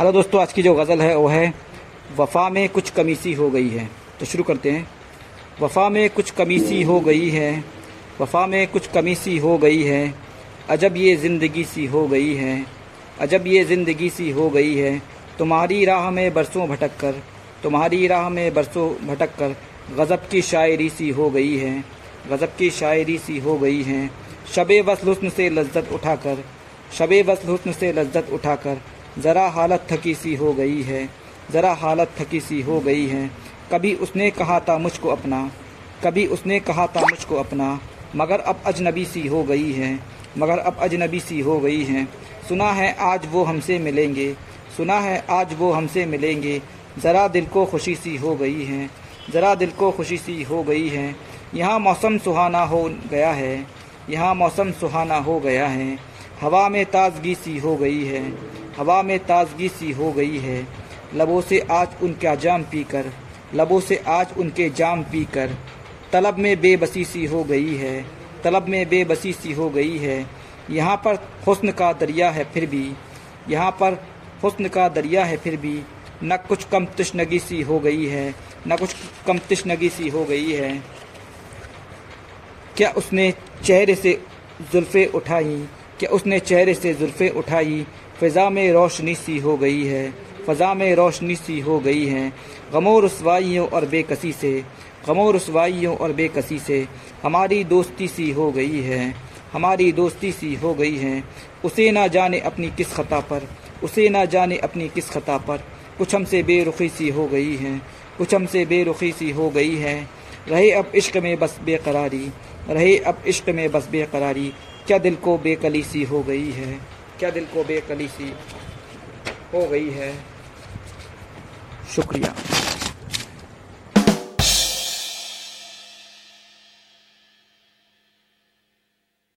Hello दोस्तों, आज की जो गज़ल है, वो है, वफ़ा में कुछ कमी सी हो गई है। तो शुरू करते हैं। वफ़ा में कुछ कमी सी हो गई है, वफ़ा में कुछ कमी सी हो गई है, अजब ये ज़िंदगी सी हो गई है, अजब ये ज़िंदगी सी हो गई है, तुम्हारी राह में बरसों भटक कर तुम्हारी राह में बरसों भटक कर गज़ब की शायरी सी हो गई है, गज़ब की शायरी सी हो गई है शब वसल से लज्जत उठाकर शब वसल से लज्जत उठाकर ज़रा हालत थकी सी हो गई है, ज़रा हालत थकी सी हो गई है। कभी उसने कहा था मुझको अपना, कभी उसने कहा था मुझको अपना, मगर अब अजनबी सी हो गई है, मगर अब अजनबी सी हो गई है। सुना है आज वो हमसे मिलेंगे, सुना है आज वो हमसे मिलेंगे, ज़रा दिल को खुशी सी हो गई है, ज़रा दिल को खुशी सी हो गई है। यहाँ मौसम सुहाना हो गया है, यहाँ मौसम सुहाना हो गया है, हवा में ताजगी सी हो गई है। हवा में ताजगी सी हो गई है। लबों से आज उनका जाम पीकर, लबों से आज उनके जाम पीकर, तलब में बेबसी सी हो गई है, तलब में बेबसी सी हो गई है। यहाँ पर हुस्न का दरिया है फिर भी, यहाँ पर हुस्न का दरिया है फिर भी, न कुछ कम तशनगी सी हो गई है, न कुछ कम तशनगी सी हो गई है। क्या उसने चेहरे से जुल्फ़े उठाई, क्या उसने चेहरे से जुल्फ़े उठाई फ़िज़ा में रोशनी सी हो गई है, फ़ज़ा में रोशनी सी हो गई है। गमो रसवाइयों और बेकसी से गमो रसवाइयों और बेकसी से हमारी दोस्ती सी हो गई है, हमारी दोस्ती सी हो गई है। उसे ना जाने अपनी किस खता पर, उसे ना जाने अपनी किस खता पर कुछ हमसे बेरुखी सी हो गई है, कुछ हमसे बेरुखी सी हो गई है। रहे अब इश्क में बस बेकरारी, रहे अब इश्क में बस बेकरारी, क्या दिल को बेकली सी हो गई है। क्या दिल को बेकली सी हो गई है? शुक्रिया।